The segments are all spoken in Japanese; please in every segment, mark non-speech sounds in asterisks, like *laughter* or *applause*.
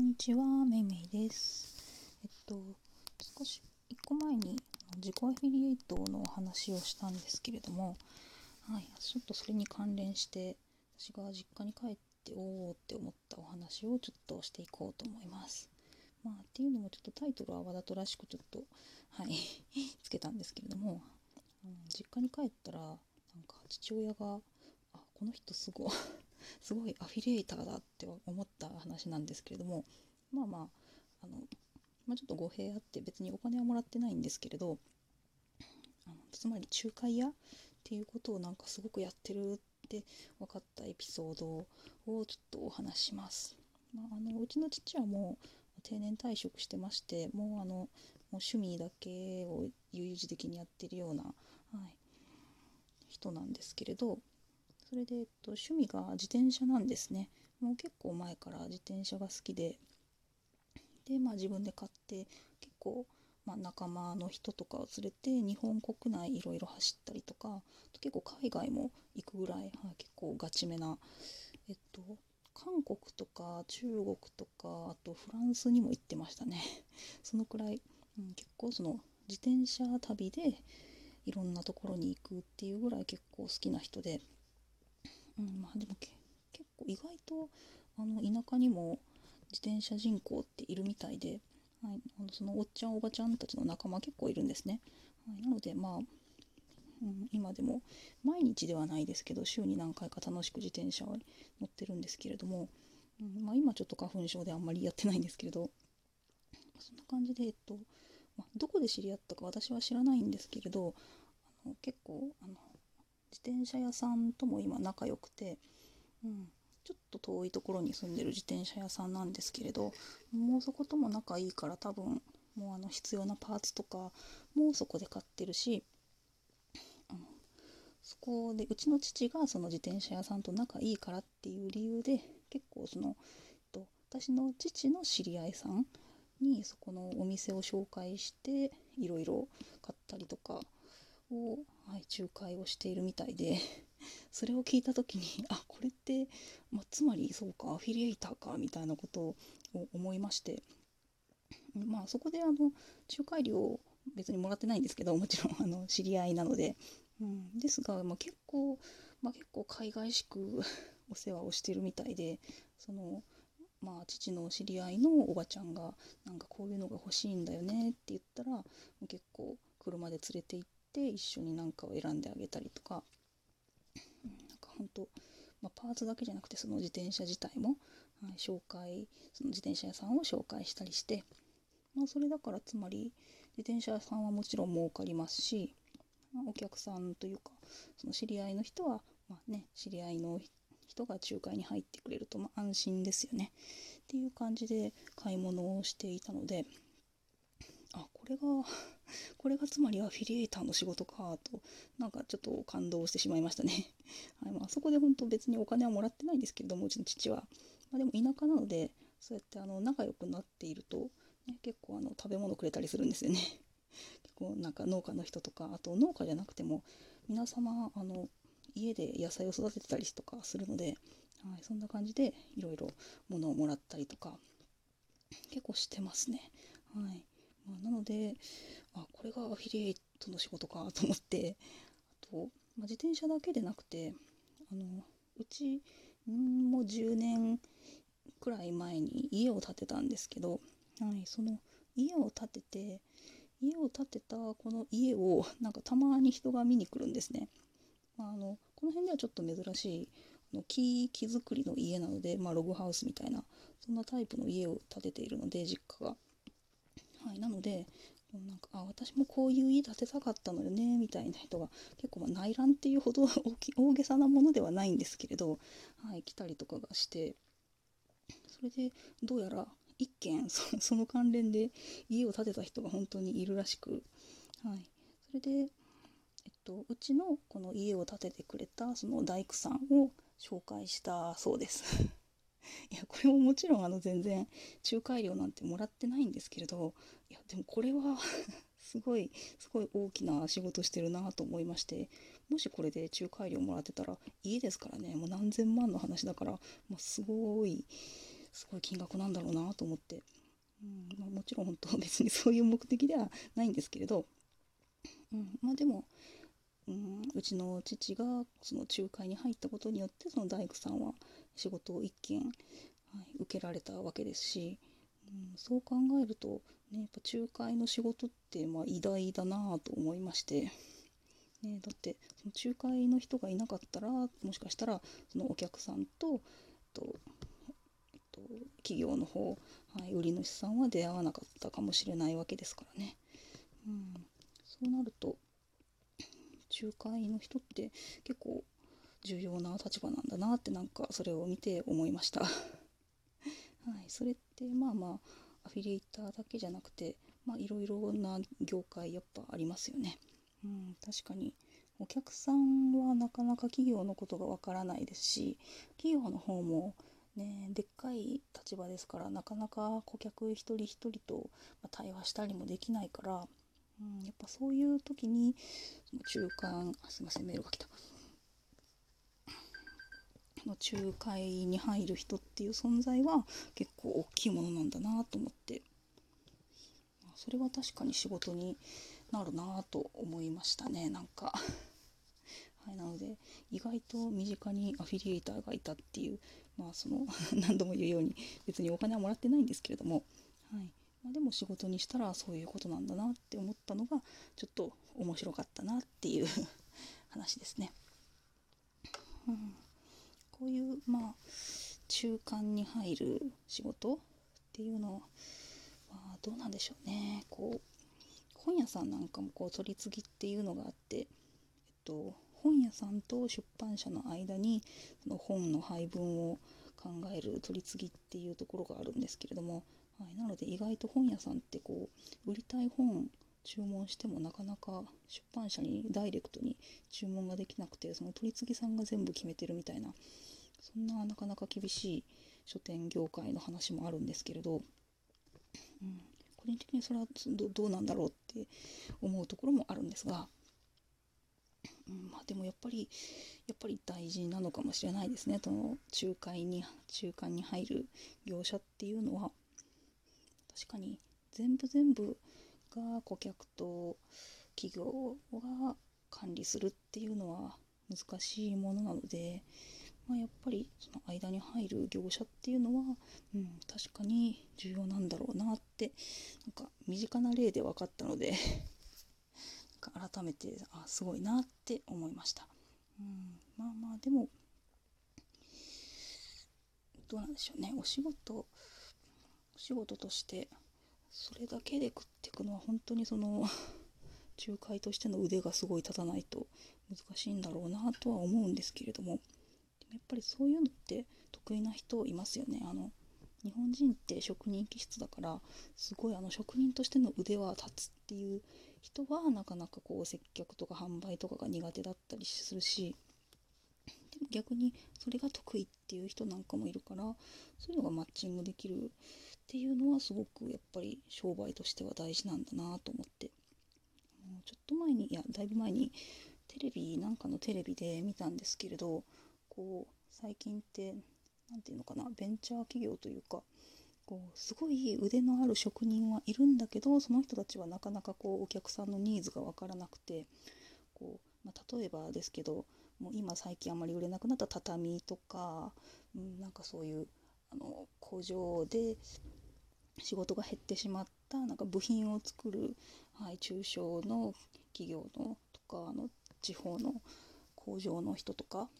んにちは、めいめいです。えっと、少し、一個前に自己アフィリエイトのお話をしたんですけれども、はい、ちょっとそれに関連して、私が実家に帰って、おーって思ったお話をちょっとしていこうと思います。まあ、っていうのもちょっとタイトルはわざとらしくちょっと、はい、*laughs* つけたんですけれども、うん実家に帰ったら、なんか父親が、あ、この人すごい、すごいアフィリエイターだって思った話なんですけれどもまあまああの、まあ、ちょっと語弊あって別にお金はもらってないんですけれどあのつまり仲介屋っていうことをなんかすごくやってるって分かったエピソードをちょっとお話します。まあ、あのうちの父はもう定年退職してましてもうあのもう趣味だけを悠々自適にやってるような、はい、人なんですけれどそれで、えっと、趣味が自転車なんですね。もう結構前から自転車が好きで、で、まあ自分で買って、結構、まあ、仲間の人とかを連れて日本国内いろいろ走ったりとか、結構海外も行くぐらい、はい、結構ガチめな、えっと、韓国とか中国とか、あとフランスにも行ってましたね。*laughs* そのくらい、うん、結構その自転車旅でいろんなところに行くっていうぐらい結構好きな人で、うん、まあでも結構意外とあの田舎にも自転車人口っているみたいで、はい、あのそのおっちゃんおばちゃんたちの仲間結構いるんですね。はい、なのでまあ、うん、今でも毎日ではないですけど週に何回か楽しく自転車を乗ってるんですけれども、うんまあ、今ちょっと花粉症であんまりやってないんですけれどそんな感じで、えっとまあ、どこで知り合ったか私は知らないんですけれどあの結構あの自転車屋さんとも今仲良くて、うん、ちょっと遠いところに住んでる自転車屋さんなんですけれどもうそことも仲いいから多分もうあの必要なパーツとかもうそこで買ってるしあのそこでうちの父がその自転車屋さんと仲いいからっていう理由で結構その、えっと、私の父の知り合いさんにそこのお店を紹介していろいろ買ったりとかを、はい、仲介をしているみたいで *laughs* それを聞いた時にあこれって、ま、つまりそうかアフィリエイターかみたいなことを思いましてまあそこであの仲介料別にもらってないんですけどもちろんあの知り合いなので、うん、ですが、ま、結構、ま、結構海外しく *laughs* お世話をしてるみたいでそのまあ父の知り合いのおばちゃんがなんかこういうのが欲しいんだよねって言ったら結構車で連れて行って一緒に何かを選んであげたりとか、なんか本当、まあ、パーツだけじゃなくてその自転車自体も、はい、紹介その自転車屋さんを紹介したりして、まあ、それだからつまり自転車屋さんはもちろん儲かりますし、まあ、お客さんというかその知り合いの人は、まあね、知り合いの人が仲介に入ってくれると、ま、安心ですよね。っていう感じで買い物をしていたのであこれが *laughs* これがつまりアフィリエイターの仕事かとなんかちょっと感動してしまいましたね、*laughs* はいまあそこで本当別にお金はもらってないんですけれどもうちの父は、まあ、でも田舎なのでそうやってあの仲良くなっていると、ね、結構あの食べ物くれたりするんですよね。*laughs* 結構なんか農家の人とかあと農家じゃなくても皆様あの家で野菜を育ててたりとかするので、はい、そんな感じでいろいろ物をもらったりとか結構してますね。はい。まあ、なのであこれがアフィリエイトの仕事かと思ってあと、まあ、自転車だけでなくてあのうちもう10年くらい前に家を建てたんですけど、はい、その家を建てて家を建てたこの家をなんかたまに人が見に来るんですね。まあ、あのこの辺ではちょっと珍しいあの木木造りの家なので、まあ、ログハウスみたいなそんなタイプの家を建てているので実家が。い、なのでなんかあ私もこういう家建てたかったのよねみたいな人が結構まあ内覧っていうほど *laughs* 大げさなものではないんですけれど、はい、来たりとかがしてそれでどうやら一軒そ *laughs* その関連で家を建てた人が本当にいるらしく、はい、それで、えっと、うちのこの家を建ててくれたその大工さんを紹介したそうです。いやこれももちろんあの全然仲介料なんてもらってないんですけれどいやでもこれは *laughs* すごいすごい大きな仕事してるなと思いましてもしこれで仲介料もらってたら家ですからねもう何千万の話だから、まあ、すごいすごい金額なんだろうなと思って、うんまあ、もちろん本当別にそういう目的ではないんですけれど、うん、まあでも、うん、うちの父がその仲介に入ったことによってその大工さんは仕事を一件、はい、受けられたわけですし、うん、そう考えると、ね、やっぱ仲介の仕事ってまあ偉大だなと思いまして。ね、だってその仲介の人がいなかったらもしかしたらそのお客さんととと企業の方、はい、売り主さんは出会わなかったかもしれないわけですからね。うん、そうなると仲介の人って結構重要な立場なんだなってなんかそれを見て思いました。*laughs* はい、それってまあまあアフィリエイターだけじゃなくてまあいろいろな業界やっぱありますよね。うん、確かにお客さんはなかなか企業のことがわからないですし企業の方もねでっかい立場ですからなかなか顧客一人一人と対話したりもできないから、うん、やっぱそういう時に中間あすいませんメールが来たの仲介に入る人っていう存在は結構大きいものなんだなと思ってそれは確かに仕事になるなと思いましたね。なんか。*laughs* はい、なので意外と身近にアフィリエイターがいたっていうまあその *laughs* 何度も言うように別にお金はもらってないんですけれども、はい。まあ、でも仕事にしたらそういうことなんだなって思ったのがちょっと面白かったなっていう *laughs* 話ですね。うん、こういうまあ中間に入る仕事っていうのは、どうなんでしょうね。こう本屋さんなんかもこう取り次ぎっていうのがあって、えっと、本屋さんと出版社の間にその本の配分を考える取り次ぎっていうところがあるんですけれども、はい、なので意外と本屋さんってこう売りたい本注文してもなかなか出版社にダイレクトに注文ができなくてその取り次ぎさんが全部決めてるみたいなそんななかなか厳しい書店業界の話もあるんですけれど、うん、個人的にそれはどうなんだろうって思うところもあるんですが、うん、まあでもやっぱりやっぱり大事なのかもしれないですね。その仲介に中間に入る業者っていうのは確かに全部全部が顧客と企業が管理するっていうのは難しいものなので、まあ、やっぱりその間に入る業者っていうのは、うん、確かに重要なんだろうなってなんか身近な例で分かったので *laughs* 改めてあすごいなって思いました。うん、まあまあでもどうなんでしょうねお仕事お仕事としてそれだけで食っていくのは本当にその *laughs* 仲介としての腕がすごい立たないと難しいんだろうなとは思うんですけれどもやっぱりそういうのって得意な人いますよね。あの日本人って職人気質だからすごいあの職人としての腕は立つっていう人はなかなかこう接客とか販売とかが苦手だったりするしでも逆にそれが得意っていう人なんかもいるからそういうのがマッチングできるっていうのはすごくやっぱり商売としては大事なんだなと思って。ちょっと前にいやだいぶ前にテレビなんかのテレビで見たんですけれどこう最近って何て言うのかなベンチャー企業というかこうすごい腕のある職人はいるんだけどその人たちはなかなかこうお客さんのニーズが分からなくてこう、まあ、例えばですけどもう今最近あまり売れなくなった畳とか、うん、なんかそういうあの工場で仕事が減ってしまったなんか部品を作る、はい、中小の企業のとかあの地方の工場の人とか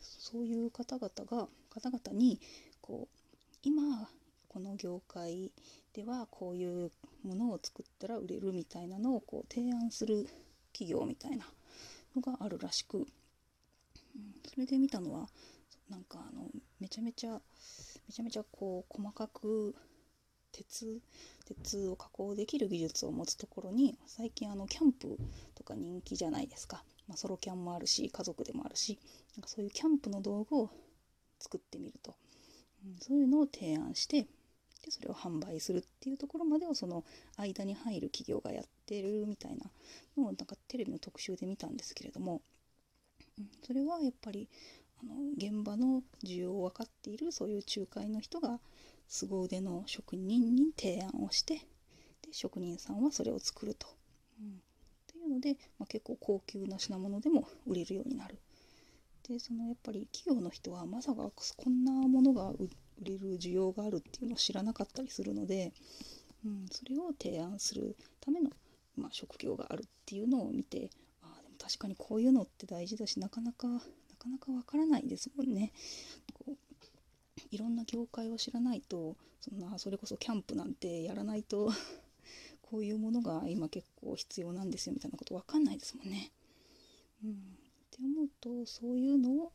そういう方々が方々にこう今この業界ではこういうものを作ったら売れるみたいなのをこう提案する企業みたいなのがあるらしく、うん、それで見たのはなんかあのめちゃめちゃめちゃめちゃこう細かく鉄鉄を加工できる技術を持つところに最近あのキャンプとか人気じゃないですか。まあ、ソロキャンもあるし家族でもあるしなんかそういうキャンプの道具を作ってみると、うん、そういうのを提案してでそれを販売するっていうところまでをその間に入る企業がやってるみたいな。のをなんかテレビの特集で見たんですけれども、うん、それはやっぱりあの現場の需要を分かっているそういう仲介の人が凄腕の職人に提案をしてで職人さんはそれを作ると。うん、ので、まあ、結構高級な品物でも売れるようになる。でそのやっぱり企業の人はまさかこんなものが売れる需要があるっていうのを知らなかったりするので、うん、それを提案するための、まあ、職業があるっていうのを見てあでも確かにこういうのって大事だしなかなかなかなかわからないですもんね。こういろんな業界を知らないとそんなそれこそキャンプなんてやらないとこういうものが今結構必要なんですよみたいなこと分かんないですもんね。うん、って思うとそういうのを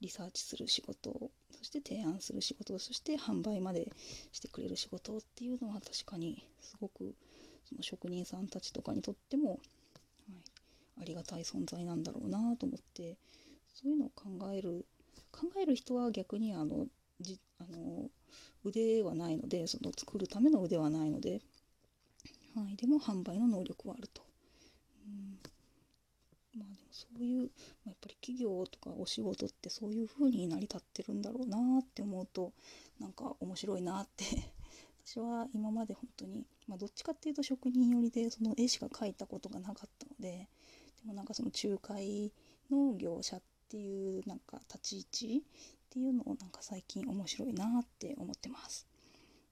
リサーチする仕事そして提案する仕事そして販売までしてくれる仕事っていうのは確かにすごくその職人さんたちとかにとっても、はい、ありがたい存在なんだろうなと思ってそういうのを考える考える人は逆にあのじあの腕はないのでその作るための腕はないので、はい、でも販売の能力はあると。うんまあでもそういう、ま、やっぱり企業とかお仕事ってそういう風に成り立ってるんだろうなって思うとなんか面白いなって *laughs* 私は今まで本当に、まあ、どっちかっていうと職人寄りでその絵しか描いたことがなかったのででもなんかその仲介の業者っていうなんか立ち位置っていうのをなんか最近面白いなって思ってます。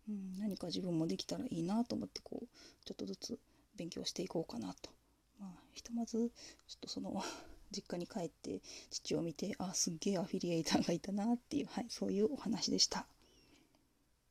うん、何か自分もできたらいいなと思ってこうちょっとずつ勉強していこうかなと。まあ、ひとまずちょっとその *laughs* 実家に帰って父を見てあすっげえアフィリエイターがいたなっていう、はい、そういうお話でした。